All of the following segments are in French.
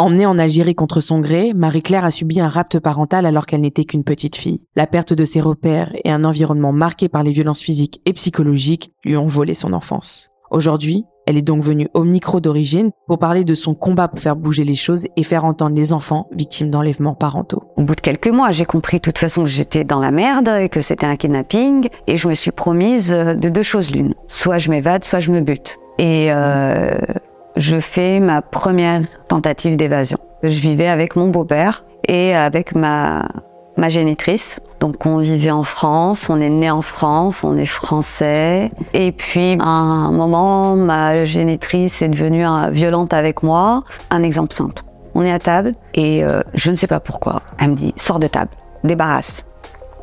Emmenée en Algérie contre son gré, Marie-Claire a subi un rapt parental alors qu'elle n'était qu'une petite fille. La perte de ses repères et un environnement marqué par les violences physiques et psychologiques lui ont volé son enfance. Aujourd'hui, elle est donc venue au micro d'origine pour parler de son combat pour faire bouger les choses et faire entendre les enfants victimes d'enlèvements parentaux. Au bout de quelques mois, j'ai compris de toute façon que j'étais dans la merde et que c'était un kidnapping et je me suis promise euh, de deux choses l'une. Soit je m'évade, soit je me bute. Et euh, je fais ma première tentative d'évasion. Je vivais avec mon beau-père et avec ma, ma génitrice. Donc on vivait en France, on est né en France, on est français. Et puis à un moment, ma génitrice est devenue euh, violente avec moi. Un exemple simple. On est à table et euh, je ne sais pas pourquoi. Elle me dit sors de table, débarrasse.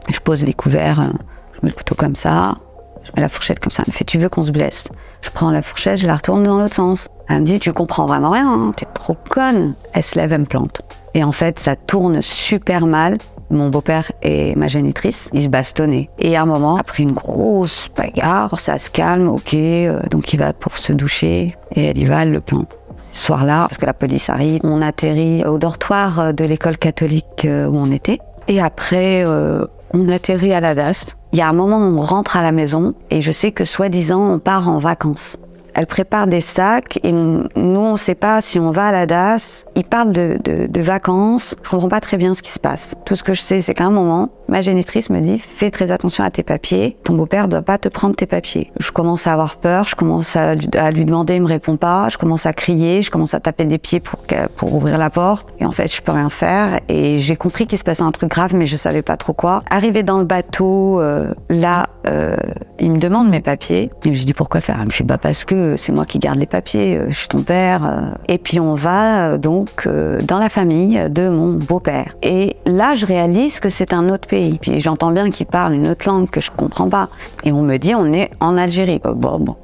Je pose les couverts, euh, je mets le couteau comme ça, je mets la fourchette comme ça. Elle me fait tu veux qu'on se blesse? Je prends la fourchette, je la retourne dans l'autre sens. Elle me dit tu comprends vraiment rien, hein, t'es trop conne. Elle se lève, elle me plante. Et en fait, ça tourne super mal mon beau-père et ma génitrice, ils se bastonnaient. Et à un moment, après une grosse bagarre, ça se calme, ok, euh, donc il va pour se doucher et elle y va, elle le plante. Ce soir-là, parce que la police arrive, on atterrit au dortoir de l'école catholique euh, où on était. Et après, euh, on atterrit à la DAS. Il y a un moment où on rentre à la maison et je sais que soi-disant on part en vacances. Elle prépare des sacs et nous, on ne sait pas si on va à la DAS. Il parle de, de, de vacances. Je comprends pas très bien ce qui se passe. Tout ce que je sais, c'est qu'à un moment, ma génitrice me dit fais très attention à tes papiers. Ton beau-père doit pas te prendre tes papiers. Je commence à avoir peur. Je commence à, lui demander, il me répond pas. Je commence à crier. Je commence à taper des pieds pour pour ouvrir la porte. Et en fait, je peux rien faire. Et j'ai compris qu'il se passait un truc grave, mais je savais pas trop quoi. Arrivé dans le bateau, euh, là, euh, il me demande mes papiers. Et je dis pourquoi faire? Il me fait bah parce que c'est moi qui garde les papiers, euh, je suis ton père. Euh. Et puis on va euh, donc dans la famille de mon beau-père. Et là, je réalise que c'est un autre pays. Puis j'entends bien qu'il parle une autre langue que je comprends pas. Et on me dit, on est en Algérie. Bon, bon.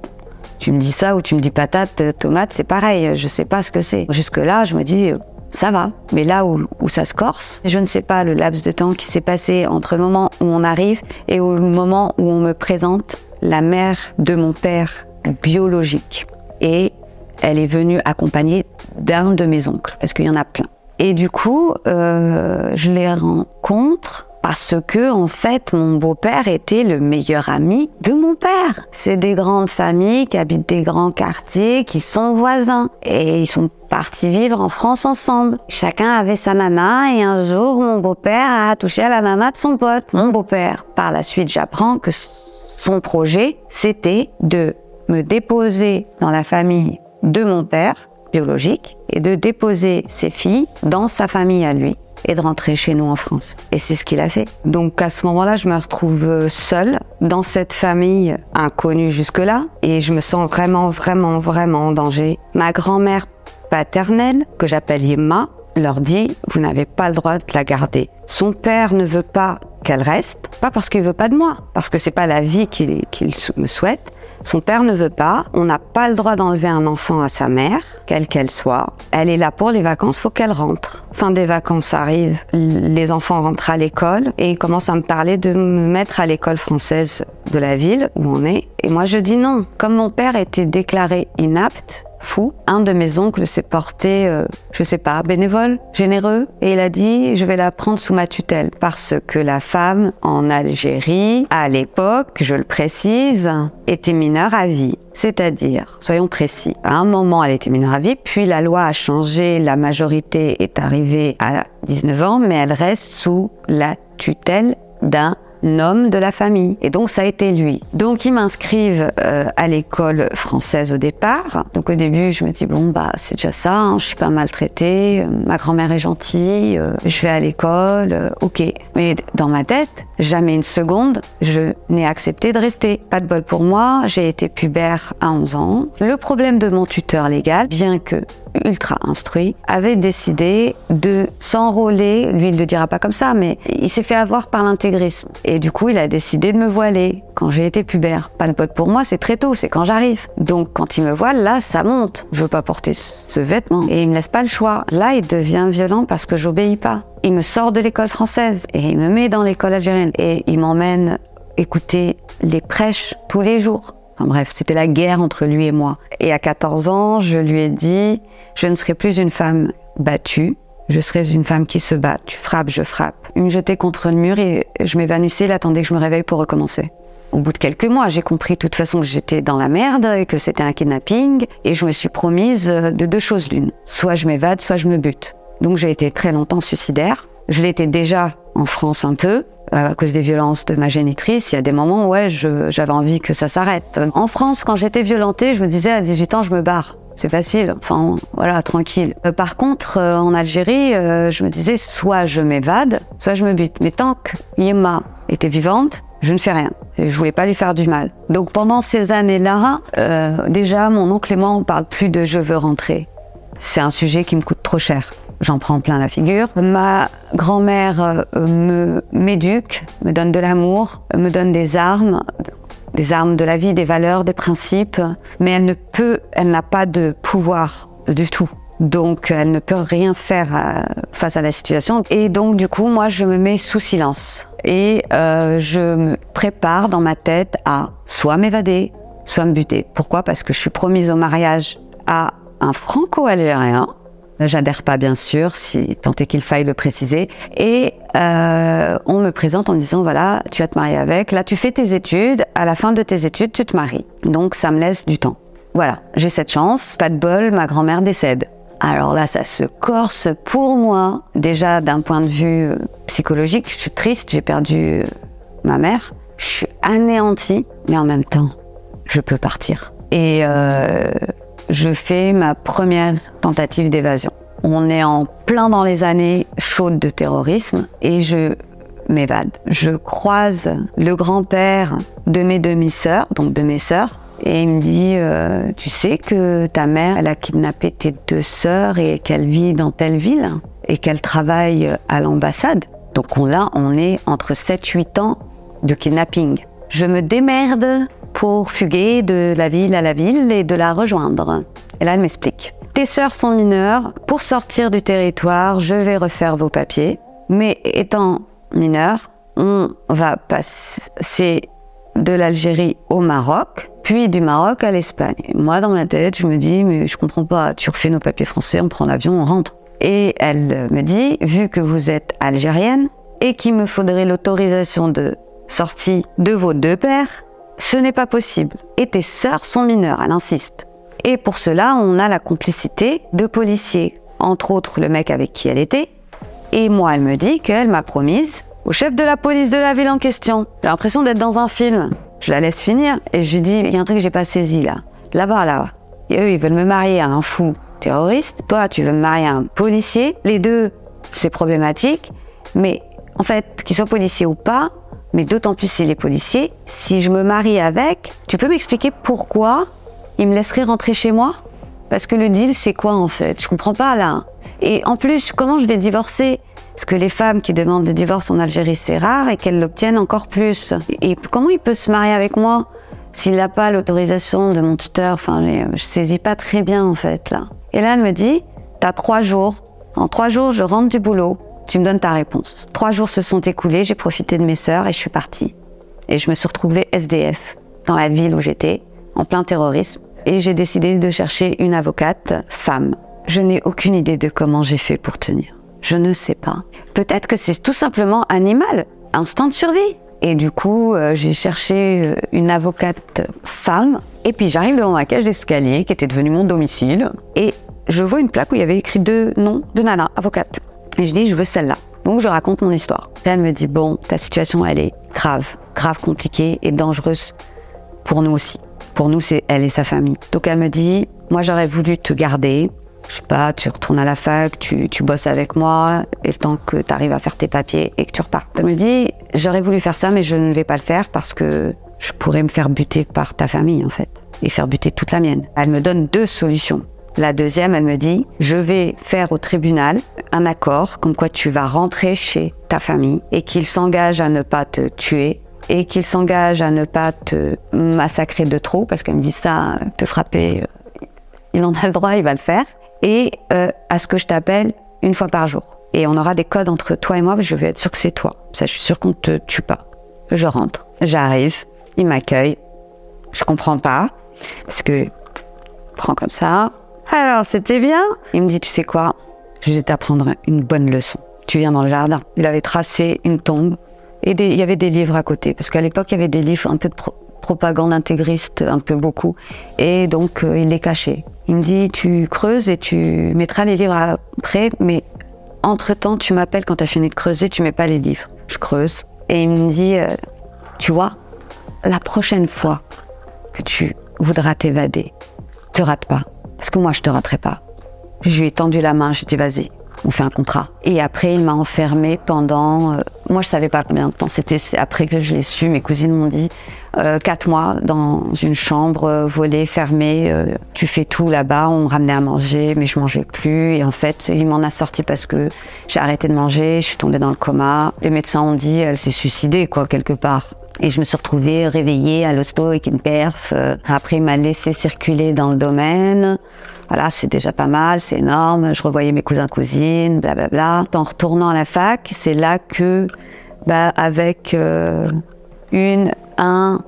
Tu me dis ça ou tu me dis patate, tomate, c'est pareil. Je sais pas ce que c'est. Jusque là, je me dis, ça va. Mais là où, où, ça se corse, je ne sais pas le laps de temps qui s'est passé entre le moment où on arrive et au moment où on me présente la mère de mon père biologique. Et elle est venue accompagnée d'un de mes oncles, parce qu'il y en a plein. Et du coup, euh, je les rencontre parce que en fait mon beau-père était le meilleur ami de mon père. C'est des grandes familles qui habitent des grands quartiers, qui sont voisins et ils sont partis vivre en France ensemble. Chacun avait sa nana et un jour mon beau-père a touché à la nana de son pote. Mon beau-père, par la suite, j'apprends que son projet c'était de me déposer dans la famille de mon père biologique et de déposer ses filles dans sa famille à lui et de rentrer chez nous en France. Et c'est ce qu'il a fait. Donc à ce moment-là, je me retrouve seule dans cette famille inconnue jusque-là et je me sens vraiment, vraiment, vraiment en danger. Ma grand-mère paternelle, que j'appelle Yema, leur dit vous n'avez pas le droit de la garder. Son père ne veut pas qu'elle reste, pas parce qu'il veut pas de moi, parce que c'est pas la vie qu'il qu'il me souhaite, son père ne veut pas. On n'a pas le droit d'enlever un enfant à sa mère, quelle qu'elle soit. Elle est là pour les vacances, faut qu'elle rentre. Fin des vacances arrive, les enfants rentrent à l'école et ils commencent à me parler de me mettre à l'école française de la ville où on est. Et moi je dis non. Comme mon père était déclaré inapte, Un de mes oncles s'est porté, euh, je sais pas, bénévole, généreux, et il a dit je vais la prendre sous ma tutelle parce que la femme en Algérie, à l'époque, je le précise, était mineure à vie. C'est-à-dire, soyons précis, à un moment elle était mineure à vie, puis la loi a changé, la majorité est arrivée à 19 ans, mais elle reste sous la tutelle d'un homme de la famille. Et donc ça a été lui. Donc ils m'inscrivent euh, à l'école française au départ. Donc au début je me dis bon bah c'est déjà ça, hein, je suis pas maltraitée, euh, ma grand-mère est gentille, euh, je vais à l'école, euh, ok. Mais dans ma tête, jamais une seconde, je n'ai accepté de rester. Pas de bol pour moi, j'ai été pubère à 11 ans. Le problème de mon tuteur légal, bien que ultra instruit, avait décidé de s'enrôler, lui il ne le dira pas comme ça, mais il s'est fait avoir par l'intégrisme. Et du coup, il a décidé de me voiler quand j'ai été pubère. Pas de pote pour moi, c'est très tôt, c'est quand j'arrive. Donc quand il me voile, là, ça monte. Je veux pas porter ce vêtement. Et il me laisse pas le choix. Là, il devient violent parce que j'obéis pas. Il me sort de l'école française et il me met dans l'école algérienne. Et il m'emmène écouter les prêches tous les jours. Enfin bref, c'était la guerre entre lui et moi. Et à 14 ans, je lui ai dit, je ne serai plus une femme battue. Je serais une femme qui se bat. Tu frappes, je frappe. Il me jetait contre le mur et je m'évanouissais. Il attendait que je me réveille pour recommencer. Au bout de quelques mois, j'ai compris de toute façon que j'étais dans la merde et que c'était un kidnapping. Et je me suis promise de deux choses l'une. Soit je m'évade, soit je me bute. Donc j'ai été très longtemps suicidaire. Je l'étais déjà en France un peu, à cause des violences de ma génitrice. Il y a des moments où ouais, j'avais envie que ça s'arrête. En France, quand j'étais violentée, je me disais à 18 ans, je me barre. C'est facile, enfin voilà, tranquille. Euh, par contre, euh, en Algérie, euh, je me disais soit je m'évade, soit je me bute. Mais tant que Yema était vivante, je ne fais rien. Je voulais pas lui faire du mal. Donc pendant ces années-là, déjà mon oncle et moi on parle plus de je veux rentrer. C'est un sujet qui me coûte trop cher. J'en prends plein la figure. Ma grand-mère me m'éduque, me donne de l'amour, me donne des armes, des armes de la vie, des valeurs, des principes, mais elle ne peut, elle n'a pas de pouvoir du tout. Donc elle ne peut rien faire euh, face à la situation. Et donc du coup, moi, je me mets sous silence. Et euh, je me prépare dans ma tête à soit m'évader, soit me buter. Pourquoi? Parce que je suis promise au mariage à un franco-algérien J'adhère pas, bien sûr, si tant est qu'il faille le préciser. Et euh, on me présente en me disant voilà, tu vas te marier avec. Là, tu fais tes études. À la fin de tes études, tu te maries. Donc, ça me laisse du temps. Voilà, j'ai cette chance. Pas de bol, ma grand-mère décède. Alors là, ça se corse pour moi. Déjà, d'un point de vue euh, psychologique, je suis triste. J'ai perdu euh, ma mère. Je suis anéantie, mais en même temps, je peux partir. Et je fais ma première tentative d'évasion. On est en plein dans les années chaudes de terrorisme et je m'évade. Je croise le grand-père de mes demi-sœurs, donc de mes sœurs, et il me dit euh, Tu sais que ta mère, elle a kidnappé tes deux sœurs et qu'elle vit dans telle ville et qu'elle travaille à l'ambassade. Donc on, là, on est entre 7-8 ans de kidnapping. Je me démerde pour fuguer de la ville à la ville et de la rejoindre. Et là, elle m'explique. Tes sœurs sont mineures. Pour sortir du territoire, je vais refaire vos papiers. Mais étant mineure, on va passer de l'Algérie au Maroc, puis du Maroc à l'Espagne. Moi, dans ma tête, je me dis, mais je comprends pas, tu refais nos papiers français, on prend l'avion, on rentre. Et elle me dit, vu que vous êtes algérienne et qu'il me faudrait l'autorisation de sortie de vos deux pères, ce n'est pas possible. Et tes sœurs sont mineures, elle insiste. Et pour cela, on a la complicité de policiers, entre autres le mec avec qui elle était. Et moi, elle me dit qu'elle m'a promise au chef de la police de la ville en question. J'ai l'impression d'être dans un film. Je la laisse finir et je lui dis, il y a un truc que j'ai pas saisi là. Là-bas, là. Et eux, ils veulent me marier à un fou terroriste. Toi, tu veux me marier à un policier. Les deux, c'est problématique. Mais en fait, qu'il soit policier ou pas, mais d'autant plus s'il est policier, si je me marie avec, tu peux m'expliquer pourquoi il me laisserait rentrer chez moi? Parce que le deal, c'est quoi en fait? Je comprends pas là. Et en plus, comment je vais divorcer? Parce que les femmes qui demandent le divorce en Algérie, c'est rare et qu'elles l'obtiennent encore plus. Et comment il peut se marier avec moi s'il n'a pas l'autorisation de mon tuteur? Enfin, je saisis pas très bien en fait là. Et là, elle me dit, t'as trois jours. En trois jours, je rentre du boulot tu me donnes ta réponse. Trois jours se sont écoulés, j'ai profité de mes sœurs et je suis partie. Et je me suis retrouvée SDF dans la ville où j'étais, en plein terrorisme. Et j'ai décidé de chercher une avocate femme. Je n'ai aucune idée de comment j'ai fait pour tenir. Je ne sais pas. Peut-être que c'est tout simplement animal, instant de survie. Et du coup, euh, j'ai cherché euh, une avocate femme. Et puis j'arrive devant ma cage d'escalier qui était devenue mon domicile. Et je vois une plaque où il y avait écrit deux noms de nana, avocate. Et je dis, je veux celle-là. Donc je raconte mon histoire. Et elle me dit, bon, ta situation, elle est grave, grave compliquée et dangereuse pour nous aussi. Pour nous, c'est elle et sa famille. Donc elle me dit, moi j'aurais voulu te garder. Je sais pas, tu retournes à la fac, tu, tu bosses avec moi, et le temps que tu arrives à faire tes papiers et que tu repars. Elle me dit, j'aurais voulu faire ça, mais je ne vais pas le faire parce que je pourrais me faire buter par ta famille, en fait, et faire buter toute la mienne. Elle me donne deux solutions. La deuxième, elle me dit, je vais faire au tribunal un accord comme quoi tu vas rentrer chez ta famille et qu'il s'engage à ne pas te tuer et qu'il s'engage à ne pas te massacrer de trop, parce qu'elle me dit ça, te frapper, euh, il en a le droit, il va le faire, et euh, à ce que je t'appelle une fois par jour. Et on aura des codes entre toi et moi, je veux être sûr que c'est toi. Ça, je suis sûr qu'on ne te tue pas. Je rentre, j'arrive, il m'accueille, je comprends pas, parce que prends comme ça, alors, c'était bien. Il me dit, tu sais quoi? Je vais t'apprendre une bonne leçon. Tu viens dans le jardin. Il avait tracé une tombe et il y avait des livres à côté. Parce qu'à l'époque, il y avait des livres un peu de propagande intégriste, un peu beaucoup. Et donc, euh, il les cachait. Il me dit, tu creuses et tu mettras les livres après, mais entre-temps, tu m'appelles quand tu as fini de creuser, tu mets pas les livres. Je creuse. Et il me dit, euh, tu vois, la prochaine fois que tu voudras t'évader, te rate pas. Parce que moi, je te raterai pas. Je lui ai tendu la main, je dit, vas-y, on fait un contrat. Et après, il m'a enfermé pendant. Euh, moi, je savais pas combien de temps. C'était après que je l'ai su. Mes cousines m'ont dit euh, quatre mois dans une chambre euh, volée, fermée. tu fais tout là-bas. On me ramenait à manger, mais je mangeais plus. Et en fait, il m'en a sorti parce que j'ai arrêté de manger. Je suis tombée dans le coma. Les médecins ont dit elle s'est suicidée, quoi, quelque part. Et je me suis retrouvée réveillée à l'hosto avec une perf. Après, il m'a laissé circuler dans le domaine. Voilà, c'est déjà pas mal, c'est énorme. Je revoyais mes cousins cousines, blablabla. En retournant à la fac, c'est là que, bah, avec euh, une, un,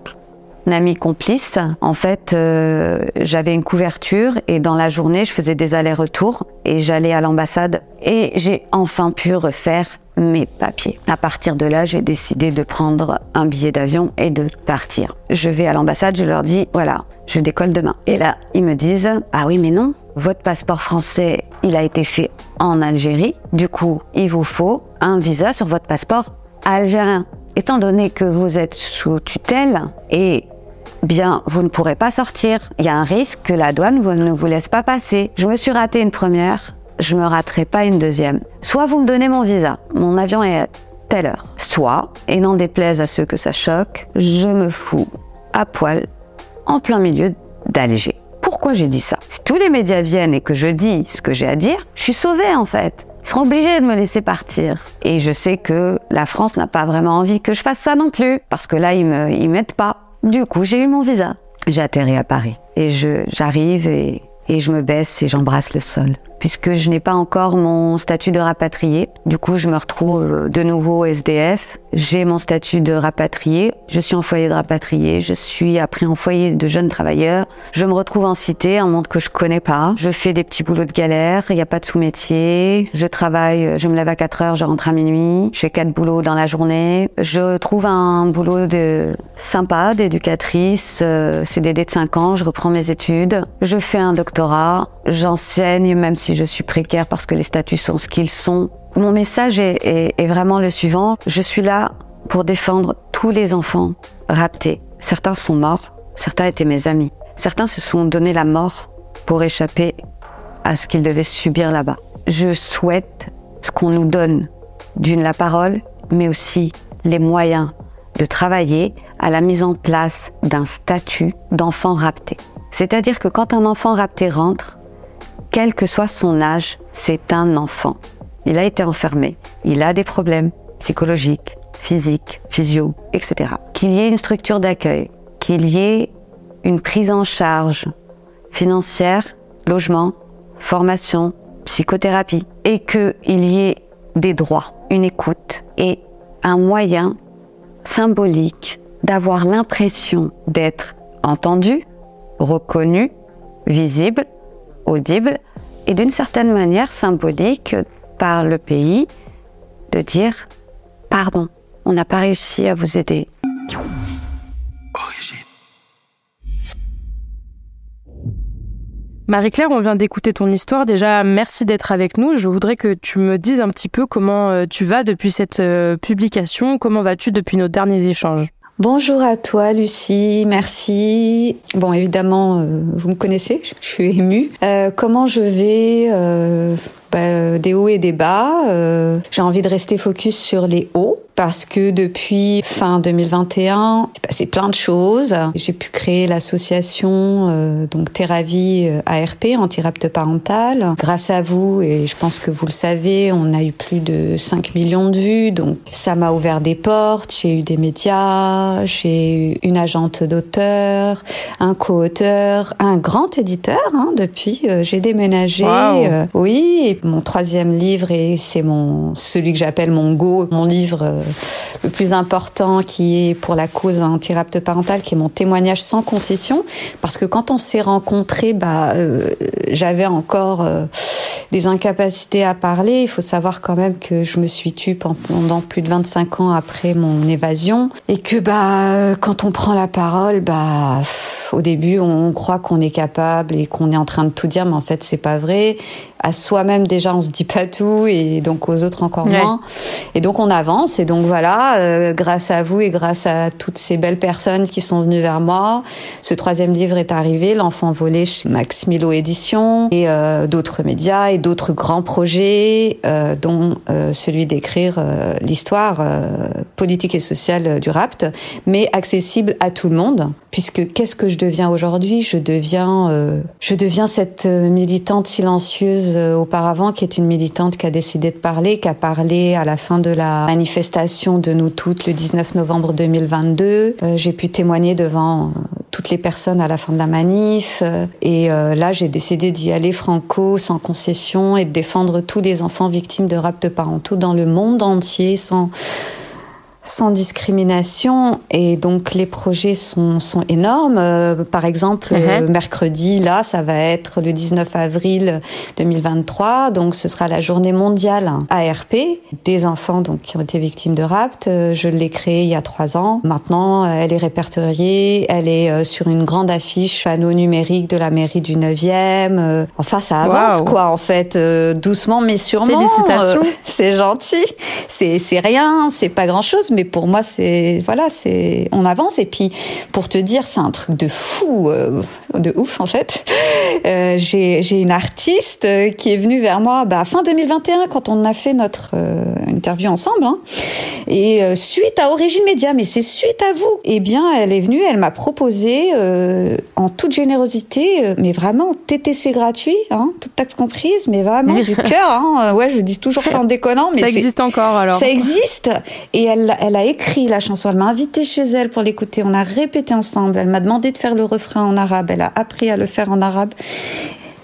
ami complice. En fait, euh, j'avais une couverture et dans la journée, je faisais des allers-retours et j'allais à l'ambassade et j'ai enfin pu refaire mes papiers. À partir de là, j'ai décidé de prendre un billet d'avion et de partir. Je vais à l'ambassade, je leur dis, voilà, je décolle demain. Et là, ils me disent, ah oui, mais non, votre passeport français, il a été fait en Algérie. Du coup, il vous faut un visa sur votre passeport algérien. Étant donné que vous êtes sous tutelle et bien, vous ne pourrez pas sortir. Il y a un risque que la douane ne vous laisse pas passer. Je me suis raté une première, je me raterai pas une deuxième. Soit vous me donnez mon visa, mon avion est à telle heure. Soit, et n'en déplaise à ceux que ça choque, je me fous à poil en plein milieu d'Alger. Pourquoi j'ai dit ça? Si tous les médias viennent et que je dis ce que j'ai à dire, je suis sauvée en fait. Ils seront obligés de me laisser partir. Et je sais que la France n'a pas vraiment envie que je fasse ça non plus, parce que là, ils me, ils m'aident pas. Du coup, j'ai eu mon visa. J'ai atterri à Paris. Et j'arrive et, et je me baisse et j'embrasse le sol puisque je n'ai pas encore mon statut de rapatrié. Du coup, je me retrouve euh, de nouveau SDF. J'ai mon statut de rapatrié. Je suis en foyer de rapatrié. Je suis après en foyer de jeunes travailleurs. Je me retrouve en cité, un monde que je connais pas. Je fais des petits boulots de galère. Il n'y a pas de sous-métier. Je travaille. Je me lève à 4 heures. Je rentre à minuit. Je fais quatre boulots dans la journée. Je trouve un boulot de sympa, d'éducatrice. Euh, CDD de 5 ans. Je reprends mes études. Je fais un doctorat. J'enseigne, même si je suis précaire parce que les statuts sont ce qu'ils sont. Mon message est, vraiment le suivant. Je suis là pour défendre tous les enfants raptés. Certains sont morts, certains étaient mes amis. Certains se sont donné la mort pour échapper à ce qu'ils devaient subir là-bas. Je souhaite ce qu'on nous donne d'une la parole, mais aussi les moyens de travailler à la mise en place d'un statut d'enfant rapté. C'est-à-dire que quand un enfant rapté rentre, quel que soit son âge, c'est un enfant. Il a été enfermé, il a des problèmes psychologiques, physiques, physio, etc. Qu'il y ait une structure d'accueil, qu'il y ait une prise en charge financière, logement, formation, psychothérapie, et qu'il y ait des droits, une écoute et un moyen symbolique d'avoir l'impression d'être entendu, reconnu, visible audible et d'une certaine manière symbolique par le pays de dire pardon, on n'a pas réussi à vous aider. Marie-Claire, on vient d'écouter ton histoire. Déjà, merci d'être avec nous. Je voudrais que tu me dises un petit peu comment euh, tu vas depuis cette euh, publication, comment vas-tu depuis nos derniers échanges? Bonjour à toi Lucie, merci. Bon évidemment, euh, vous me connaissez, je, suis émue. Euh, comment je vais euh, bah, Des hauts et des bas. J'ai envie de rester focus sur les hauts parce que depuis fin 2021, c'est passé plein de choses. J'ai pu créer l'association euh, donc Théravie euh, ARP, anti-rapte parental. Grâce à vous, et je pense que vous le savez, on a eu plus de 5 millions de vues, donc ça m'a ouvert des portes. J'ai eu des médias, j'ai eu une agente d'auteur, un co-auteur, un grand éditeur. Hein, depuis, euh, j'ai déménagé. oui, et mon troisième livre et c'est mon celui que j'appelle mon go, mon livre le plus important qui est pour la cause anti-rapte parental, qui est mon témoignage sans concession. Parce que quand on s'est rencontrés, bah, euh, j'avais encore euh, des incapacités à parler. Il faut savoir quand même que je me suis tue pendant plus de 25 ans après mon évasion. Et que bah, quand on prend la parole, bah, au début, on croit qu'on est capable et qu'on est en train de tout dire, mais en fait, c'est pas vrai à soi-même déjà on se dit pas tout et donc aux autres encore moins. Et donc on avance et donc voilà euh, grâce à vous et grâce à toutes ces belles personnes qui sont venues vers moi ce troisième livre est arrivé l'enfant volé chez Max Milo Édition et euh, d'autres médias et d'autres grands projets euh, dont celui d'écrire l'histoire politique et sociale du rapt mais accessible à tout le monde puisque qu'est-ce que je deviens aujourd'hui? Je deviens je deviens cette militante silencieuse euh, qui est une militante qui a décidé de parler, qui a parlé à la fin de la manifestation de nous toutes le 19 novembre 2022. Euh, j'ai pu témoigner devant euh, toutes les personnes à la fin de la manif. et là, j'ai décidé d'y aller franco, sans concession, et de défendre tous les enfants victimes de raptes parentaux dans le monde entier, sans sans discrimination et donc les projets sont, sont énormes. Euh, par exemple, uh-huh. mercredi, là, ça va être le 19 avril 2023, donc ce sera la journée mondiale ARP des enfants donc qui ont été victimes de rapt. Euh, je l'ai créée il y a trois ans. Maintenant, elle est répertoriée, elle est euh, sur une grande affiche panneau numérique de la mairie du 9e. Enfin, ça avance quoi en fait, doucement mais sûrement. Félicitations. c'est gentil. C'est c'est rien, c'est pas grand chose mais pour moi, c'est voilà, c'est on avance. Et puis, pour te dire, c'est un truc de fou, euh, de ouf en fait. Euh, j'ai j'ai une artiste qui est venue vers moi, bah, fin 2021, quand on a fait notre euh, interview ensemble, hein, et suite à Origine Média, mais c'est suite à vous. Eh bien, elle est venue, elle m'a proposé en toute générosité, mais vraiment TTC gratuit, hein, toute taxe comprise, mais vraiment du cœur. Hein, ouais, je dis toujours ça en déconnant, mais ça existe encore alors. Ça existe, et elle elle a écrit la chanson, elle m'a invité chez elle pour l'écouter, on a répété ensemble, elle m'a demandé de faire le refrain en arabe, elle a appris à le faire en arabe.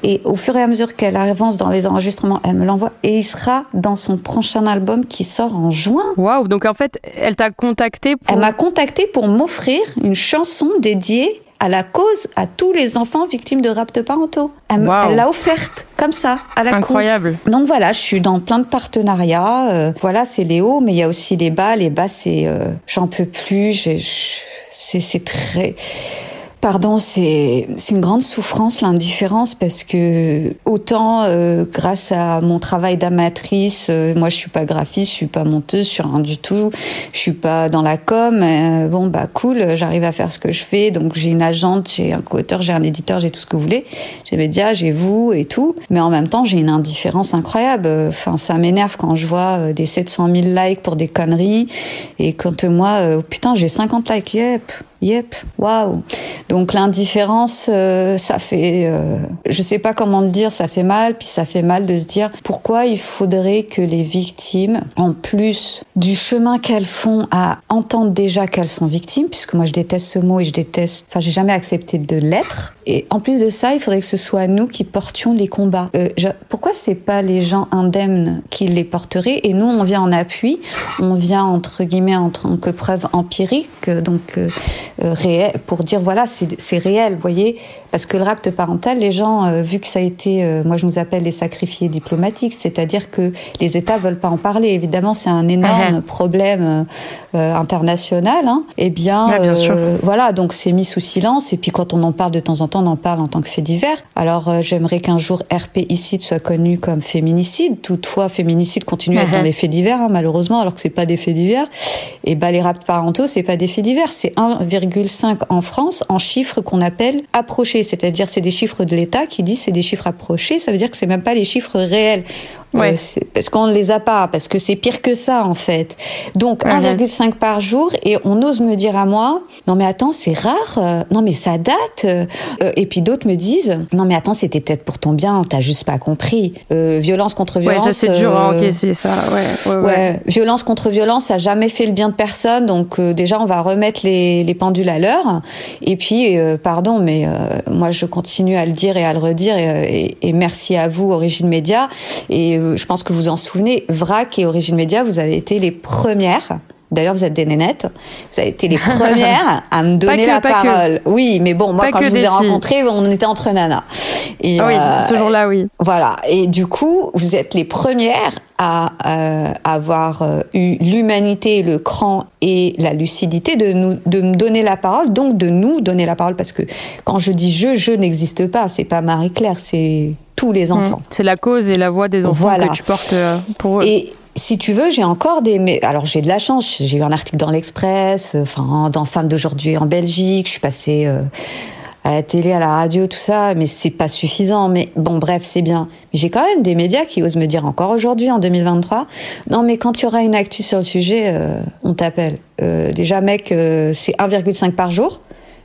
Et au fur et à mesure qu'elle avance dans les enregistrements, elle me l'envoie et il sera dans son prochain album qui sort en juin. Waouh, donc en fait, elle t'a contacté pour... Elle m'a contacté pour m'offrir une chanson dédiée à la cause à tous les enfants victimes de raptes parentaux. Elle l'a offerte comme ça à la Incroyable. cause. Donc voilà, je suis dans plein de partenariats. Euh, voilà, c'est les hauts, mais il y a aussi les bas. Les bas, c'est euh, j'en peux plus. C'est très Pardon, c'est une grande souffrance l'indifférence parce que autant euh, grâce à mon travail d'amatrice, euh, moi je suis pas graphiste, je suis pas monteuse, je suis rien du tout, je suis pas dans la com. Euh, bon bah cool, j'arrive à faire ce que je fais, donc j'ai une agente, j'ai un co-auteur, j'ai un éditeur, j'ai tout ce que vous voulez, j'ai médias, j'ai vous et tout, mais en même temps j'ai une indifférence incroyable. Enfin ça m'énerve quand je vois des 700 000 likes pour des conneries et quand moi oh, putain j'ai 50 likes, yep. Yep, waouh. Donc l'indifférence, euh, ça fait, euh, je sais pas comment le dire, ça fait mal, puis ça fait mal de se dire pourquoi il faudrait que les victimes, en plus du chemin qu'elles font à entendre déjà qu'elles sont victimes, puisque moi je déteste ce mot et je déteste, enfin j'ai jamais accepté de l'être. Et en plus de ça, il faudrait que ce soit nous qui portions les combats. Euh, je, pourquoi c'est pas les gens indemnes qui les porteraient et nous on vient en appui, on vient entre guillemets en tant que preuve empirique, donc euh, réel, pour dire voilà, c'est réel, vous voyez, parce que le rapte parental, les gens, euh, vu que ça a été, euh, moi je nous appelle les sacrifiés diplomatiques, c'est-à-dire que les États veulent pas en parler. Évidemment, c'est un énorme uh-huh. problème international. Hein. Eh bien, voilà, donc c'est mis sous silence. Et puis quand on en parle de temps en temps, on en parle en tant que fait divers. Alors j'aimerais qu'un jour RPicide soit connu comme féminicide. Toutefois, féminicide continue à être dans uh-huh. les faits divers, hein, malheureusement, alors que c'est pas des faits divers. Et bah les raptes parentaux, c'est pas des faits divers, c'est 1,5 en France en chiffres qu'on appelle approchés, c'est-à-dire c'est des chiffres de l'État qui disent c'est des chiffres approchés, ça veut dire que c'est même pas les chiffres réels. Ouais. Euh, parce qu'on ne les a pas, parce que c'est pire que ça en fait. Donc 1,5 par jour et on ose me dire à moi, non mais attends c'est rare, euh, non mais ça date. Euh, et puis d'autres me disent, non mais attends c'était peut-être pour ton bien, t'as juste pas compris. violence contre violence. Ouais ça c'est dur à encaisser ça. Ouais, ouais, ouais. Violence contre violence, ça a jamais fait le bien de personne. Donc déjà on va remettre les, les pendules à l'heure. Et puis pardon mais moi je continue à le dire et à le redire et, et, et merci à vous Origine Média et je pense que vous en souvenez, VRAC et Origine Média, vous avez été les premières D'ailleurs, vous êtes des nénettes. Vous avez été les premières à me donner la parole. Oui, mais bon, moi, quand je vous ai rencontré, on était entre nanas. Et, oui, euh, ce jour-là, oui. Voilà. Et du coup, vous êtes les premières à euh, avoir euh, eu l'humanité, le cran et la lucidité de nous, de me donner la parole, donc de nous donner la parole, parce que quand je dis je, je n'existe pas. C'est pas Marie Claire, c'est tous les mmh. enfants. c'est la cause et la voix des enfants que tu portes pour eux. Et si tu veux, j'ai encore des. Mais alors j'ai de la chance. J'ai eu un article dans l'Express, enfin dans Femmes d'aujourd'hui en Belgique. Je suis passée euh, à la télé, à la radio, tout ça, mais c'est pas suffisant. Mais bon, bref, c'est bien. Mais j'ai quand même des médias qui osent me dire encore aujourd'hui, en 2023, non mais quand il y aura une actu sur le sujet, euh, on t'appelle. Euh, déjà, mec, c'est 1,5 par jour.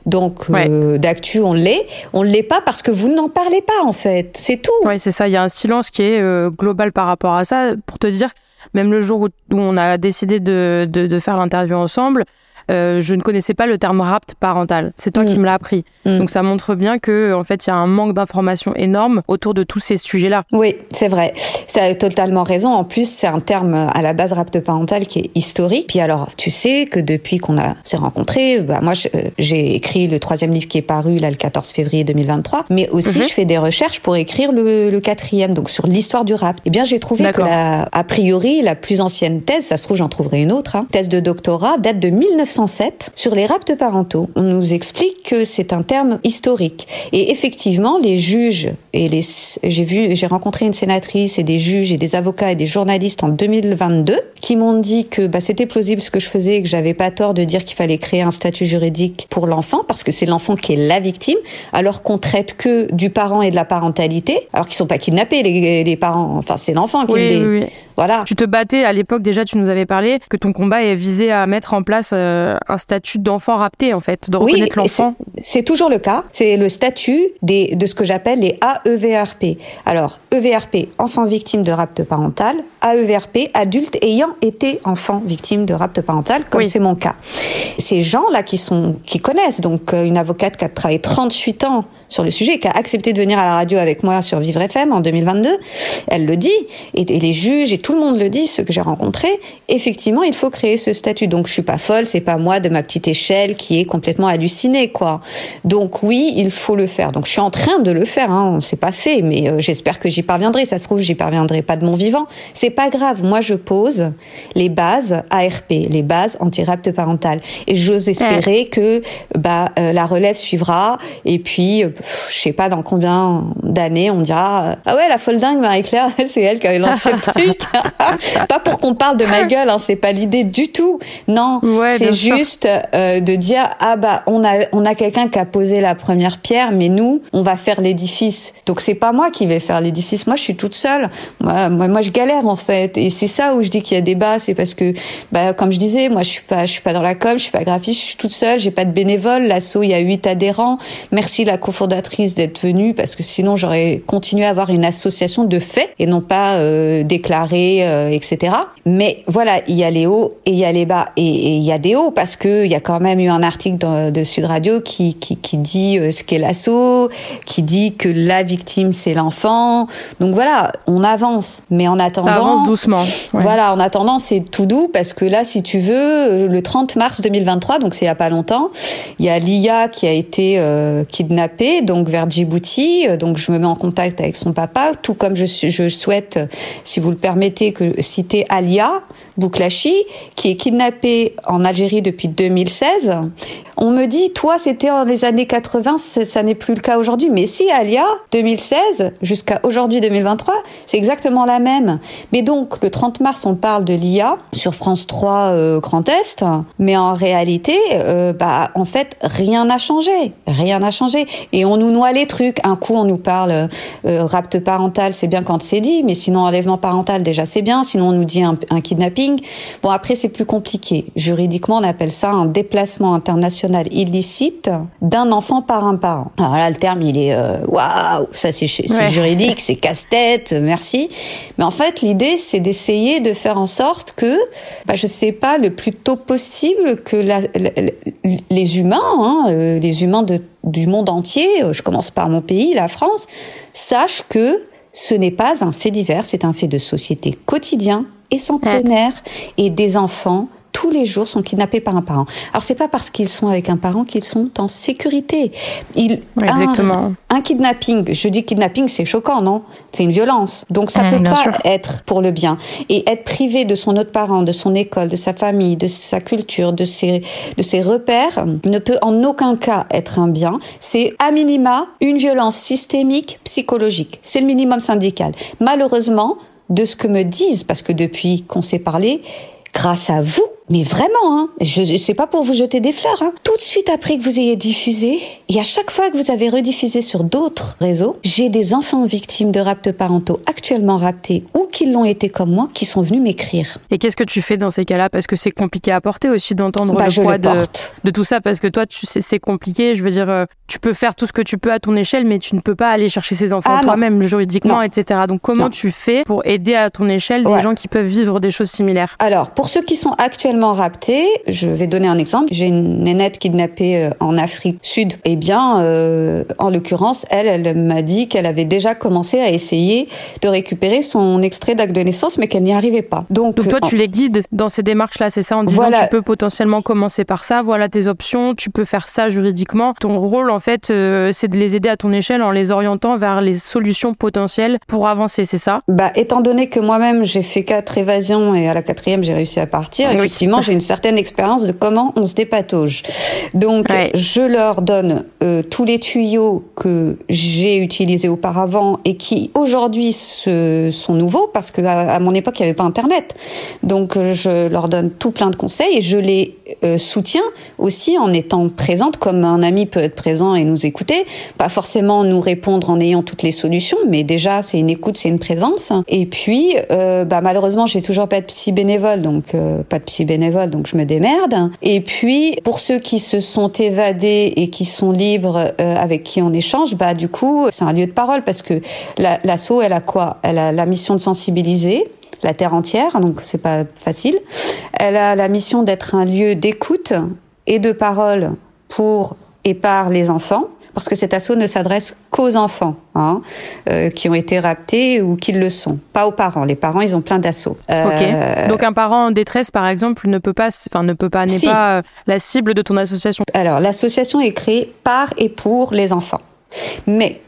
Donc d'actu, on l'est. On l'est pas parce que vous n'en parlez pas en fait. C'est tout. Oui, c'est ça. Il y a un silence qui est global par rapport à ça. Pour te dire, même le jour où, on a décidé de, de faire l'interview ensemble, euh, je ne connaissais pas le terme rapt parental. C'est toi qui mm. me l'as appris. Mm. Donc ça montre bien que en fait il y a un manque d'information énorme autour de tous ces sujets-là. Oui, c'est vrai. Tu as totalement raison. En plus, c'est un terme à la base rapt parental qui est historique. Puis alors, tu sais que depuis qu'on a s'est rencontrés, bah moi j'ai écrit le troisième livre qui est paru là le 14 février 2023, mais aussi mhm. je fais des recherches pour écrire le, le quatrième, donc sur l'histoire du rap. Eh bien, j'ai trouvé que la, a priori la plus ancienne thèse, ça se trouve j'en trouverai une autre, hein, thèse de doctorat date de 1900 sur les raptes parentaux. On nous explique que c'est un terme historique. Et effectivement, les juges et les, j'ai vu, j'ai rencontré une sénatrice et des juges et des avocats et des journalistes en 2022 qui m'ont dit que bah, c'était plausible ce que je faisais et que j'avais pas tort de dire qu'il fallait créer un statut juridique pour l'enfant parce que c'est l'enfant qui est la victime alors qu'on traite que du parent et de la parentalité alors qu'ils sont pas kidnappés les, les parents. Enfin, c'est l'enfant qui les. Oui. Voilà. Tu te battais à l'époque déjà, tu nous avais parlé que ton combat est visé à mettre en place euh, un statut d'enfant rapté en fait, de reconnaître l'enfant. C'est toujours le cas. C'est le statut des, de ce que j'appelle les AEVRP. Alors EVRP, enfant victime de rapt parental. AEVRP, adulte ayant été enfant victime de rapt parental, comme c'est mon cas. Ces gens là qui sont qui connaissent donc euh, une avocate qui a travaillé 38 ans sur le sujet, qui a accepté de venir à la radio avec moi sur Vivre FM en 2022. Elle le dit, et, les juges et tout le monde le dit, ceux que j'ai rencontrés. Effectivement, il faut créer ce statut. Donc, je suis pas folle, c'est pas moi de ma petite échelle qui est complètement hallucinée, quoi. Donc, oui, il faut le faire. Donc, je suis en train de le faire. Hein. C'est pas fait, mais euh, j'espère que j'y parviendrai. Ça se trouve, j'y parviendrai pas de mon vivant. C'est pas grave. Moi, je pose les bases ARP, les bases anti-rapte parental, et j'ose espérer que bah euh, la relève suivra. Et puis euh, je sais pas dans combien d'années on dira euh, ah ouais la folle dingue Marie-Claire c'est elle qui avait lancé le truc. Pas pour qu'on parle de ma gueule hein, c'est pas l'idée du tout. Non c'est juste euh, de dire ah bah on a on a quelqu'un qui a posé la première pierre mais nous on va faire l'édifice donc c'est pas moi qui vais faire l'édifice. Moi je suis toute seule. Moi, moi, je galère en fait et c'est ça où je dis qu'il y a débat c'est parce que bah comme je disais moi je suis pas je suis pas dans la com je suis pas graphiste je suis toute seule j'ai pas de bénévoles. L'asso il y a huit adhérents. Merci la cofondatrice d'être venue parce que sinon j'aurais continué à avoir une association de faits et non pas euh, déclarée, euh, etc. Mais voilà, il y a les hauts et il y a les bas. Et, il y a des hauts parce que il y a quand même eu un article de Sud Radio qui qui, qui dit euh, ce qu'est l'assaut, qui dit que la victime c'est l'enfant. Donc voilà, on avance, mais en attendant, Ça doucement. Voilà, en attendant c'est tout doux parce que là, si tu veux, le 30 mars 2023, donc c'est il y a pas longtemps, il y a Lia qui a été euh, kidnappée donc vers Djibouti. Euh, donc je me mets en contact avec son papa, tout comme je, je souhaite, euh, si vous le permettez, que citer Alia Bouklachi, qui est kidnappée en Algérie depuis 2016. On me dit, toi, c'était en les années 80, ça n'est plus le cas aujourd'hui. Mais si, Alia, 2016 jusqu'à aujourd'hui 2023, c'est exactement la même. Mais donc, le 30 mars, on parle de l'IA sur France 3 euh, Grand Est. Mais en réalité, bah, en fait, rien n'a changé. Rien n'a changé. Et on nous noie les trucs. Un coup, on nous parle euh, euh, rapte parental, c'est bien quand c'est dit, mais sinon enlèvement parental, déjà c'est bien. Sinon, on nous dit un, kidnapping. Bon, après, c'est plus compliqué. Juridiquement, on appelle ça un déplacement international illicite d'un enfant par un parent. Alors là, le terme, il est euh, waouh, ça c'est juridique, c'est casse-tête, merci. Mais en fait, l'idée, c'est d'essayer de faire en sorte que, bah, je sais pas, le plus tôt possible que la, les humains, hein, les humains de du monde entier, euh, je commence par mon pays, la France, sache que ce n'est pas un fait divers, c'est un fait de société quotidien et centenaire. Et des enfants tous les jours sont kidnappés par un parent. Alors c'est pas parce qu'ils sont avec un parent qu'ils sont en sécurité. Il, exactement. Un, kidnapping, je dis kidnapping, c'est choquant, non? C'est une violence. Donc ça mmh, peut pas être pour le bien. Et être privé de son autre parent, de son école, de sa famille, de sa culture, de ses, de ses repères, ne peut en aucun cas être un bien. C'est à minima une violence systémique psychologique. C'est le minimum syndical. Malheureusement, de ce que me disent, parce que depuis qu'on s'est parlé, grâce à vous, mais vraiment, hein, je, sais pas pour vous jeter des fleurs. Hein. Tout de suite après que vous ayez diffusé, et à chaque fois que vous avez rediffusé sur d'autres réseaux, j'ai des enfants victimes de raptes parentaux actuellement raptés ou qui l'ont été comme moi, qui sont venus m'écrire. Et qu'est-ce que tu fais dans ces cas-là? Parce que c'est compliqué à porter aussi d'entendre bah, le poids de, de, tout ça, parce que toi, tu sais, c'est compliqué. Je veux dire, euh, tu peux faire tout ce que tu peux à ton échelle, mais tu ne peux pas aller chercher ces enfants ah, toi-même juridiquement, etc. Donc comment tu fais pour aider à ton échelle des gens qui peuvent vivre des choses similaires? Alors, pour ceux qui sont actuellement rapté. Je vais donner un exemple. J'ai une nénette kidnappée euh, en Afrique Sud. Eh bien, euh, en l'occurrence, elle, elle m'a dit qu'elle avait déjà commencé à essayer de récupérer son extrait d'acte de naissance, mais qu'elle n'y arrivait pas. Donc, toi, tu les guides dans ces démarches-là, c'est ça, en disant tu peux potentiellement commencer par ça, voilà tes options, tu peux faire ça juridiquement. Ton rôle, en fait, euh, c'est de les aider à ton échelle en les orientant vers les solutions potentielles pour avancer, c'est ça? Bah, étant donné que moi-même j'ai fait quatre évasions et à la quatrième j'ai réussi à partir, effectivement j'ai une certaine expérience de comment on se dépatauge. Donc, je leur donne euh, tous les tuyaux que j'ai utilisés auparavant et qui aujourd'hui sont nouveaux parce que à, mon époque il n'y avait pas Internet. Donc, je leur donne tout plein de conseils et je les euh, soutiens aussi en étant présente comme un ami peut être présent et nous écouter, pas forcément nous répondre en ayant toutes les solutions, mais déjà c'est une écoute, c'est une présence. Et puis, euh, bah, malheureusement, j'ai toujours pas de psy bénévole, donc pas de psy bénévole donc je me démerde. Et puis, pour ceux qui se sont évadés et qui sont libres, euh, avec qui on échange, bah du coup, c'est un lieu de parole parce que l'assaut, elle a quoi? Elle a la mission de sensibiliser la terre entière, donc c'est pas facile. Elle a la mission d'être un lieu d'écoute et de parole pour et par les enfants parce que cet assaut ne s'adresse qu'aux enfants hein, euh, qui ont été raptés ou qui le sont, pas aux parents. Les parents, ils ont plein d'assauts. Euh, Donc un parent en détresse, par exemple, ne peut pas, enfin ne peut pas, n'est pas euh, la cible de ton association. Alors l'association est créée par et pour les enfants, mais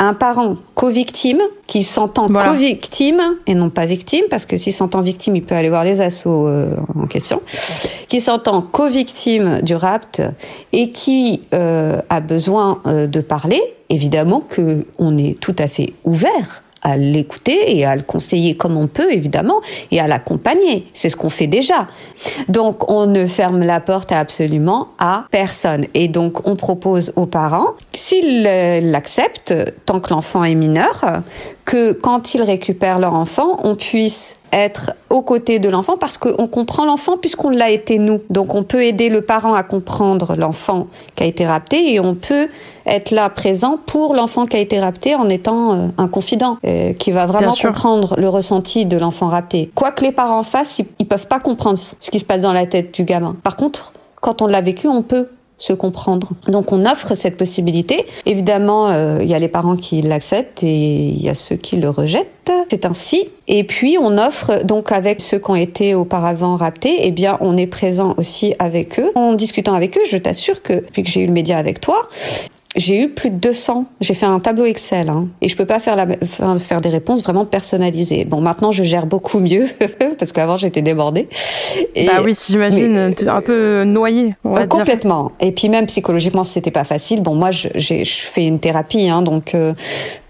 un parent co-victime qui s'entend co-victime et non pas victime parce que s'il s'entend victime, il peut aller voir les assauts euh, en question, qui s'entend co-victime du rapt et qui euh, a besoin euh, de parler, évidemment que on est tout à fait ouvert à l'écouter et à le conseiller comme on peut, évidemment, et à l'accompagner. C'est ce qu'on fait déjà. Donc, on ne ferme la porte absolument à personne. Et donc, on propose aux parents, s'ils l'acceptent, tant que l'enfant est mineur, que quand ils récupèrent leur enfant, on puisse être aux côtés de l'enfant parce qu'on comprend l'enfant puisqu'on l'a été nous. Donc on peut aider le parent à comprendre l'enfant qui a été rapté et on peut être là présent pour l'enfant qui a été rapté en étant euh, un confident euh, qui va vraiment comprendre le ressenti de l'enfant rapté. Quoi que les parents fassent, ils, ils peuvent pas comprendre ce qui se passe dans la tête du gamin. Par contre, quand on l'a vécu, on peut se comprendre. Donc on offre cette possibilité. Évidemment, euh, il y a les parents qui l'acceptent et il y a ceux qui le rejettent. C'est ainsi. Et puis on offre donc avec ceux qui ont été auparavant raptés, eh bien on est présent aussi avec eux. En discutant avec eux, je t'assure que depuis que j'ai eu le média avec toi, j'ai eu plus de 200. J'ai fait un tableau Excel hein, et je peux pas faire, la, faire des réponses vraiment personnalisées. Bon, maintenant je gère beaucoup mieux parce qu'avant j'étais débordée. Et, bah oui, j'imagine, un peu noyée. Euh, complètement. Et puis même psychologiquement, c'était pas facile. Bon, moi, je, je fais une thérapie, hein, donc euh,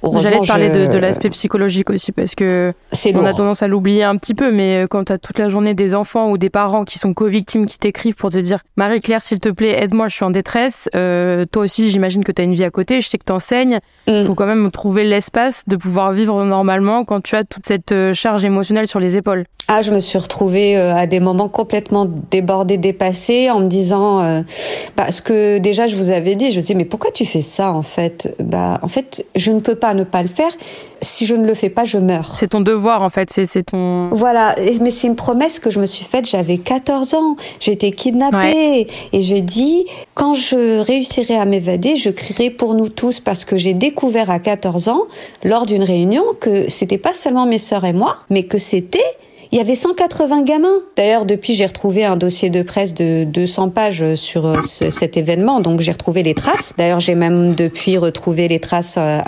J'allais te parler de, de l'aspect psychologique aussi parce que on a tendance à l'oublier un petit peu, mais quand tu as toute la journée des enfants ou des parents qui sont co-victimes qui t'écrivent pour te dire Marie-Claire, s'il te plaît, aide-moi, je suis en détresse. Euh, toi aussi, j'imagine que tu as une vie à côté, je sais que tu enseignes. Il mm. faut quand même trouver l'espace de pouvoir vivre normalement quand tu as toute cette euh, charge émotionnelle sur les épaules. Ah, je me suis retrouvée euh, à des moments complètement débordés, dépassés, en me disant euh, parce que déjà je vous avais dit, je me dis mais pourquoi tu fais ça en fait? Bah en fait, je ne peux pas ne pas le faire. Si je ne le fais pas, je meurs. C'est ton devoir en fait, c'est ton Voilà, mais c'est une promesse que je me suis faite, j'avais 14 ans, j'ai été kidnappée et j'ai dit quand je réussirai à m'évader, je crierai pour nous tous parce que j'ai découvert à 14 ans lors d'une réunion que c'était pas seulement mes sœurs et moi, mais que c'était il y avait 180 gamins. D'ailleurs, depuis, j'ai retrouvé un dossier de presse de 200 pages sur euh, cet événement, donc j'ai retrouvé les traces. D'ailleurs, j'ai même depuis retrouvé les traces euh,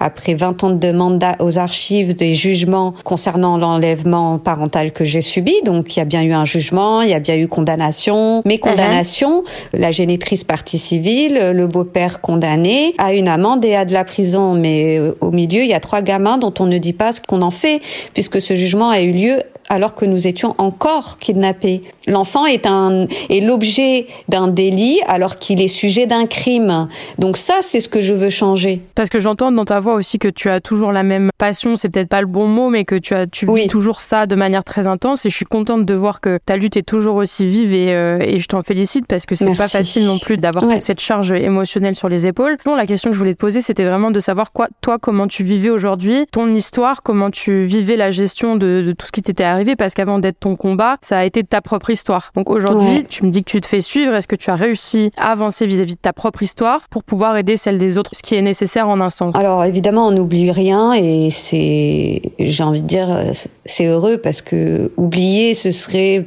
après 20 ans de demande aux archives des jugements concernant l'enlèvement parental que j'ai subi. Donc, il y a bien eu un jugement, il y a bien eu condamnation. Mais uh-huh. condamnation, la génitrice partie civile, le beau-père condamné, à une amende et à de la prison. Mais euh, au milieu, il y a trois gamins dont on ne dit pas ce qu'on en fait, puisque ce jugement a eu lieu alors que nous étions encore kidnappés. L'enfant est un est l'objet d'un délit alors qu'il est sujet d'un crime. Donc ça, c'est ce que je veux changer. Parce que j'entends dans ta voix aussi que tu as toujours la même passion, c'est peut-être pas le bon mot, mais que tu as tu vis toujours ça de manière très intense. Et je suis contente de voir que ta lutte est toujours aussi vive et, euh, et je t'en félicite parce que c'est pas facile non plus d'avoir toute cette charge émotionnelle sur les épaules. Bon, la question que je voulais te poser, c'était vraiment de savoir quoi, toi, comment tu vivais aujourd'hui, ton histoire, comment tu vivais la gestion de, de tout ce qui t'était arrivé, parce qu'avant d'être ton combat, ça a été ta propre histoire. Donc aujourd'hui, tu me dis que tu te fais suivre. Est-ce que tu as réussi à avancer vis-à-vis de ta propre histoire pour pouvoir aider celle des autres, ce qui est nécessaire en un sens? Alors évidemment, on n'oublie rien et c'est, j'ai envie de dire, c'est heureux parce que oublier, ce serait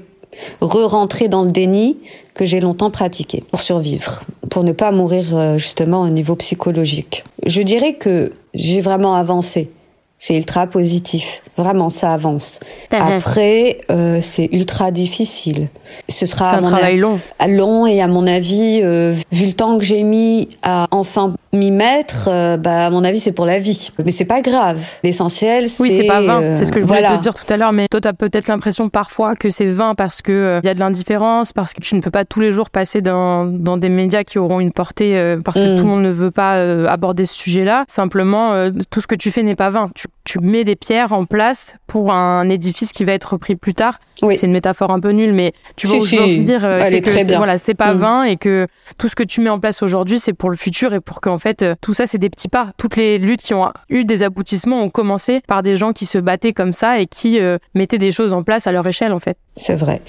re-rentrer dans le déni que j'ai longtemps pratiqué pour survivre, pour ne pas mourir euh, justement au niveau psychologique. Je dirais que j'ai vraiment avancé. C'est ultra positif. Vraiment, ça avance. Après, euh, c'est ultra difficile. Ce sera un travail long. Long et à mon avis, euh, vu le temps que j'ai mis à enfin m'y mettre, euh, bah à mon avis c'est pour la vie. Mais c'est pas grave. L'essentiel c'est Oui, c'est pas vain, c'est ce que je voulais te dire tout à l'heure mais toi tu as peut-être l'impression parfois que c'est vain parce que il y a de l'indifférence, parce que tu ne peux pas tous les jours passer dans, dans des médias qui auront une portée parce que mm. tout le monde ne veut pas aborder ce sujet-là. Simplement tout ce que tu fais n'est pas vain. Tu, tu mets des pierres en place pour un édifice qui va être repris plus tard. Oui. C'est une métaphore un peu nulle, mais tu vois je veux dire, c'est que voilà, c'est pas mm. vain et que tout ce que tu mets en place aujourd'hui, c'est pour le futur et pour qu'en fait, euh, tout ça, c'est des petits pas. Toutes les luttes qui ont eu des aboutissements ont commencé par des gens qui se battaient comme ça et qui euh, mettaient des choses en place à leur échelle, en fait. C'est vrai.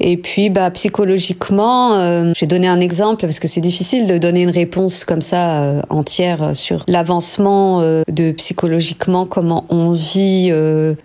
Et puis, bah, psychologiquement, euh, j'ai donné un exemple parce que c'est difficile de donner une réponse comme ça entière sur l'avancement de psychologiquement, comment on vit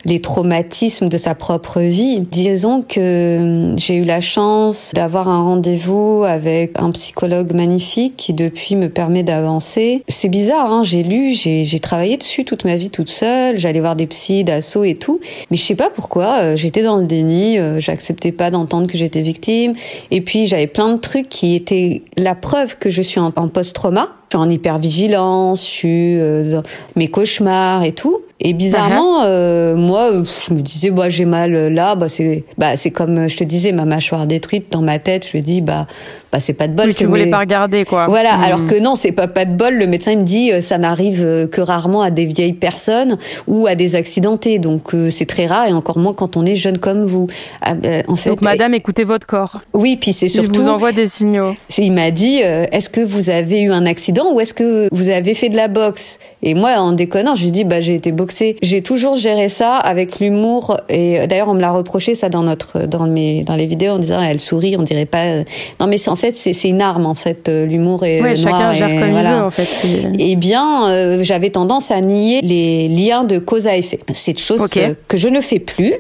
les traumatismes de sa propre vie. Disons que j'ai eu la chance d'avoir un rendez-vous avec un psychologue magnifique qui depuis me permet d'avancer. C'est bizarre, hein, j'ai lu, j'ai travaillé dessus toute ma vie toute seule, j'allais voir des psys, d'assaut et tout, mais je sais pas pourquoi, euh, j'étais dans le déni, euh, j'acceptais pas d'entendre que j'étais victime, et puis j'avais plein de trucs qui étaient la preuve que je suis en, post-trauma, je suis en hypervigilance, je suis euh, dans mes cauchemars et tout. Et bizarrement, uh-huh. euh, moi, je me disais, bah, j'ai mal là, bah, c'est, bah, c'est comme je te disais, ma mâchoire détruite dans ma tête. Je me dis, bah, bah, c'est pas de bol. Oui, tu voulais pas regarder, quoi. Voilà. Hmm. Alors que non, c'est pas pas de bol. Le médecin il me dit, euh, ça n'arrive euh, que rarement à des vieilles personnes ou à des accidentés. Donc c'est très rare et encore moins quand on est jeune comme vous. Ah, ben, en fait. Donc, madame, écoutez votre corps. Oui, puis c'est surtout. Il vous envoie des signaux. Il m'a dit, est-ce que vous avez eu un accident ou est-ce que vous avez fait de la boxe? Et moi, en déconnant, je lui dis, bah, j'ai été j'ai toujours géré ça avec l'humour et d'ailleurs on me l'a reproché ça dans notre dans mes dans les vidéos en disant elle sourit, on dirait pas. Non mais en fait c'est c'est une arme en fait l'humour et oui, chacun gère comme il veut en fait. Eh bien euh, j'avais tendance à nier les liens de cause à effet. C'est une chose que je ne fais plus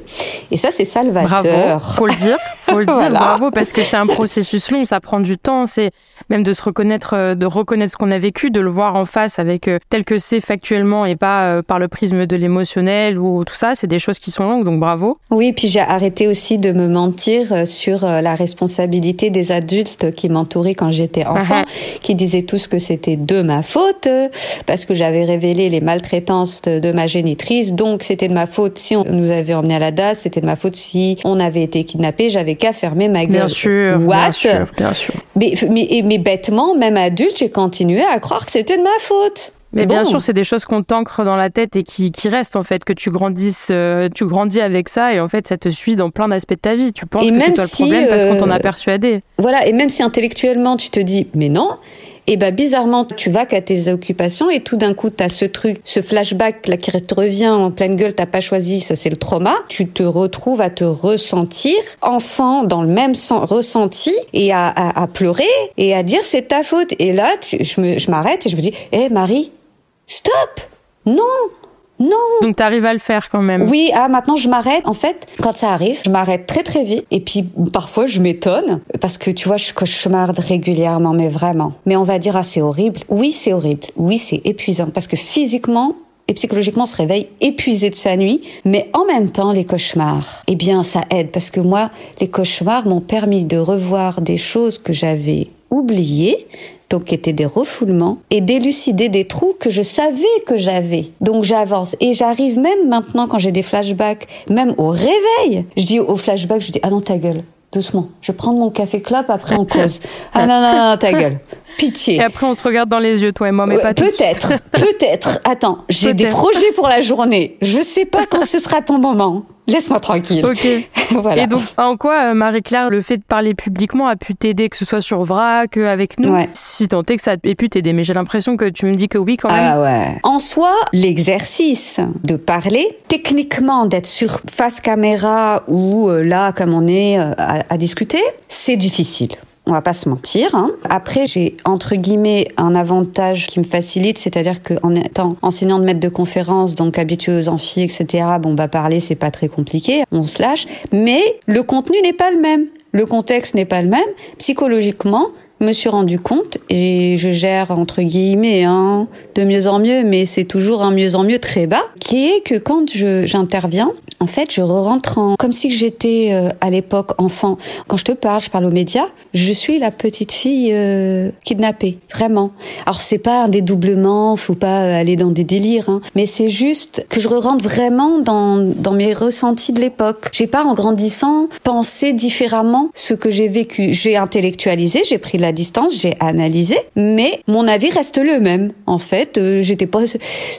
et ça c'est salvateur. Bravo, faut le dire, faut le dire, bravo parce que c'est un processus long, ça prend du temps, c'est même de se reconnaître, euh, de reconnaître ce qu'on a vécu, de le voir en face avec euh, tel que factuellement et pas par le prisme de l'émotionnel ou tout ça, c'est des choses qui sont longues, donc bravo. Oui, puis j'ai arrêté aussi de me mentir euh, sur euh, la responsabilité des adultes qui m'entouraient quand j'étais enfant, uh-huh. qui disaient tous que c'était de ma faute parce que j'avais révélé les maltraitances de, ma génitrice, donc c'était de ma faute si on nous avait emmenés à la DAS, c'était de ma faute si on avait été kidnappé, j'avais qu'à fermer ma gueule. Bien sûr, bien sûr, bien sûr. Mais, mais, mais bêtement, même adulte, j'ai continué à croire que c'était de ma faute. Mais bien sûr, c'est des choses qu'on t'ancre dans la tête et qui, qui restent en fait, que tu grandisses, euh, tu grandis avec ça et en fait, ça te suit dans plein d'aspects de ta vie. Tu penses que c'est toi le problème parce qu'on t'en a euh, persuadé. Voilà, et même si intellectuellement tu te dis, mais non, et ben bizarrement, tu vas qu'à tes occupations et tout d'un coup, tu as ce truc, ce flashback là qui te revient en pleine gueule, t'as pas choisi, ça c'est le trauma. Tu te retrouves à te ressentir enfant dans le même ressenti et à, à, pleurer et à dire c'est ta faute. Et là, je me, je m'arrête et je me dis, hé Marie, Stop Non Non. Donc tu arrives à le faire quand même. Oui, ah maintenant je m'arrête. En fait, quand ça arrive, je m'arrête très très vite. Et puis parfois je m'étonne parce que tu vois, je cauchemarde régulièrement, mais vraiment. Mais on va dire ah c'est horrible. Oui, c'est horrible. Oui, c'est épuisant parce que physiquement et psychologiquement on se réveille épuisé de sa nuit, mais en même temps les cauchemars, eh bien ça aide parce que moi les cauchemars m'ont permis de revoir des choses que j'avais oubliées, donc qui étaient des refoulements, et d'élucider des trous que je savais que j'avais. Donc j'avance et j'arrive même maintenant quand j'ai des flashbacks, même au réveil, je dis au flashback, je dis ah non ta gueule, doucement, je prends mon café clope après on cause. ah non non non ta gueule. Pitié. Et après, on se regarde dans les yeux, toi et moi, mais pas tout Peut-être, peut-être. Attends, j'ai des projets pour la journée. Je sais pas quand ce sera ton moment. Laisse-moi tranquille. Ok. voilà. Et donc, en quoi, euh, Marie-Claire, le fait de parler publiquement a pu t'aider, que ce soit sur VRAC, euh, avec nous Si tant est que ça ait pu t'aider. Mais j'ai l'impression que tu me dis que oui, quand même. Ah ouais. En soi, l'exercice de parler, techniquement, d'être sur face caméra ou euh, là, comme on est à discuter, c'est difficile. On va pas se mentir. Hein. Après, j'ai entre guillemets un avantage qui me facilite, c'est-à-dire qu'en étant enseignante de maître de conférence, donc habituée aux amphis, etc. Bon, bah parler, c'est pas très compliqué, on se lâche. Mais le contenu n'est pas le même. Le contexte n'est pas le même. Psychologiquement, me suis rendu compte et je gère entre guillemets hein, de mieux en mieux, mais c'est toujours un mieux en mieux très bas, qui est que quand j'interviens, en fait, je rentre en comme si j'étais euh, à l'époque enfant. Quand je te parle, je parle aux médias, je suis la petite fille euh, kidnappée, vraiment. Alors c'est pas un dédoublement, faut pas aller dans des délires, hein, mais c'est juste que je rentre vraiment dans dans mes ressentis de l'époque. J'ai pas en grandissant pensé différemment ce que j'ai vécu. J'ai intellectualisé, j'ai pris la distance, j'ai analysé, mais mon avis reste le même. En fait, euh, j'étais pas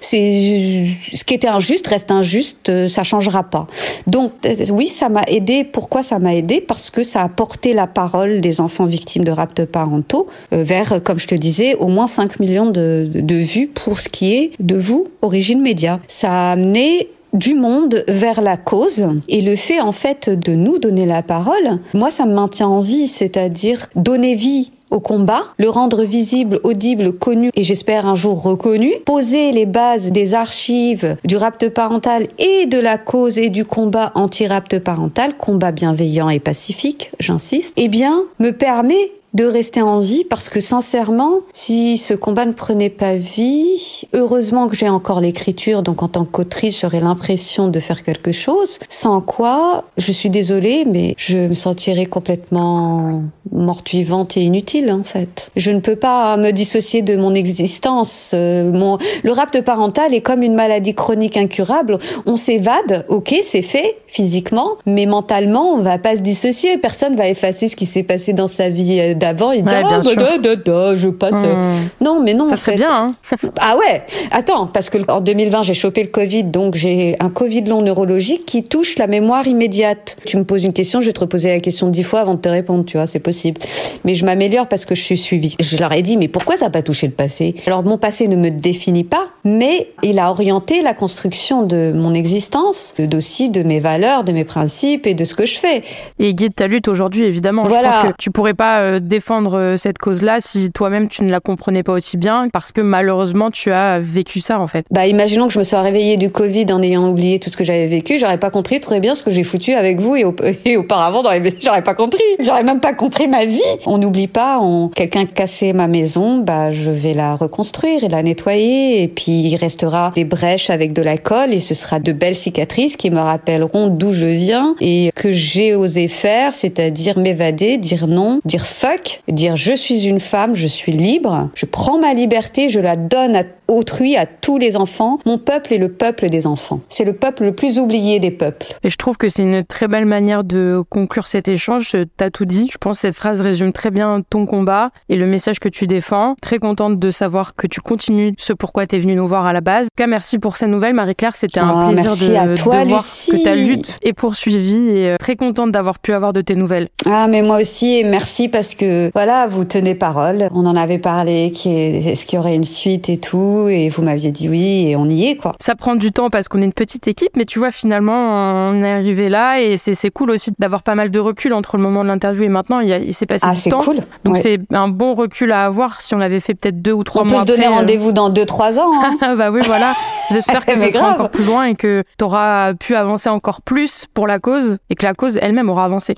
c'est ce qui était injuste reste injuste, ça changera pas. Donc euh, oui, ça m'a aidé. Pourquoi ça m'a aidé? Parce que ça a porté la parole des enfants victimes de raptes parentaux euh, vers, comme je te disais, au moins 5 millions de, de vues pour ce qui est de vous, Origine Média. Ça a amené du monde vers la cause et le fait en fait de nous donner la parole, moi ça me maintient en vie, c'est-à-dire donner vie au combat, le rendre visible, audible, connu et j'espère un jour reconnu, poser les bases des archives du rapte parental et de la cause et du combat anti-rapte parental, combat bienveillant et pacifique, j'insiste, eh bien, me permet de rester en vie parce que sincèrement, si ce combat ne prenait pas vie, heureusement que j'ai encore l'écriture, donc en tant qu'autrice, j'aurais l'impression de faire quelque chose, sans quoi, je suis désolée, mais je me sentirais complètement morte vivante et inutile en fait. Je ne peux pas me dissocier de mon existence. Euh. Le rapt parental est comme une maladie chronique incurable. On s'évade, ok, c'est fait physiquement, mais mentalement, on va pas se dissocier. Personne va effacer ce qui s'est passé dans sa vie euh, d'avant et dire ah, bah, je passe. Hmm. Non, mais non. Ça serait bien. Hein ah ouais. Attends, parce que en 2020 j'ai chopé le Covid, donc j'ai un Covid long neurologique qui touche la mémoire immédiate. Tu me poses une question, je vais te reposer la question dix fois avant de te répondre. Tu vois, c'est possible. Mais je m'améliore parce que je suis suivie. Je leur ai dit mais pourquoi ça n'a pas touché le passé? Alors mon passé ne me définit pas, mais il a orienté la construction de mon existence, aussi de mes valeurs, de mes principes et de ce que je fais. Et guide ta lutte aujourd'hui évidemment. Voilà. Je pense que tu pourrais pas euh, défendre euh, cette cause-là si toi-même tu ne la comprenais pas aussi bien parce que malheureusement tu as vécu ça en fait. Bah imaginons que je me sois réveillée du Covid en ayant oublié tout ce que j'avais vécu, j'aurais pas compris très bien ce que j'ai foutu avec vous et, auparavant dans les j'aurais pas compris. J'aurais même pas compris ma vie. On n'oublie pas, on... quelqu'un cassé ma maison, bah je vais la reconstruire et la nettoyer et puis il restera des brèches avec de la colle et ce sera de belles cicatrices qui me rappelleront d'où je viens et que j'ai osé faire, c'est-à-dire m'évader, dire non, dire fuck dire je suis une femme, je suis libre, je prends ma liberté, je la donne à autrui, à tous les enfants. Mon peuple est le peuple des enfants. C'est le peuple le plus oublié des peuples. Et je trouve que c'est une très belle manière de conclure cet échange. T'as tout dit. Je pense que cette phrase résume très bien ton combat et le message que tu défends. Très contente de savoir que tu continues ce pourquoi tu es venue nous voir à la base. En cas, merci pour cette nouvelle, Marie-Claire. C'était un oh, plaisir de, à toi, de voir que ta lutte est poursuivie et euh, très contente d'avoir pu avoir de tes nouvelles. Ah, mais moi aussi, et merci parce que voilà, vous tenez parole. On en avait parlé, est-ce qu'il y aurait une suite et tout, et vous m'aviez dit oui, et on y est, quoi. Ça prend du temps parce qu'on est une petite équipe, mais tu vois, finalement, on est arrivé là, et c'est cool aussi d'avoir pas mal de recul entre le moment de l'interview et maintenant. Il, il s'est passé ah, du temps. cool. Donc c'est un bon recul à avoir si on l'avait fait peut-être deux ou trois mois. On peut se donner euh. rendez-vous dans deux, trois ans. Hein. bah oui, voilà. J'espère que ça sera encore plus loin et que tu auras pu avancer encore plus pour la cause et que la cause elle-même aura avancé.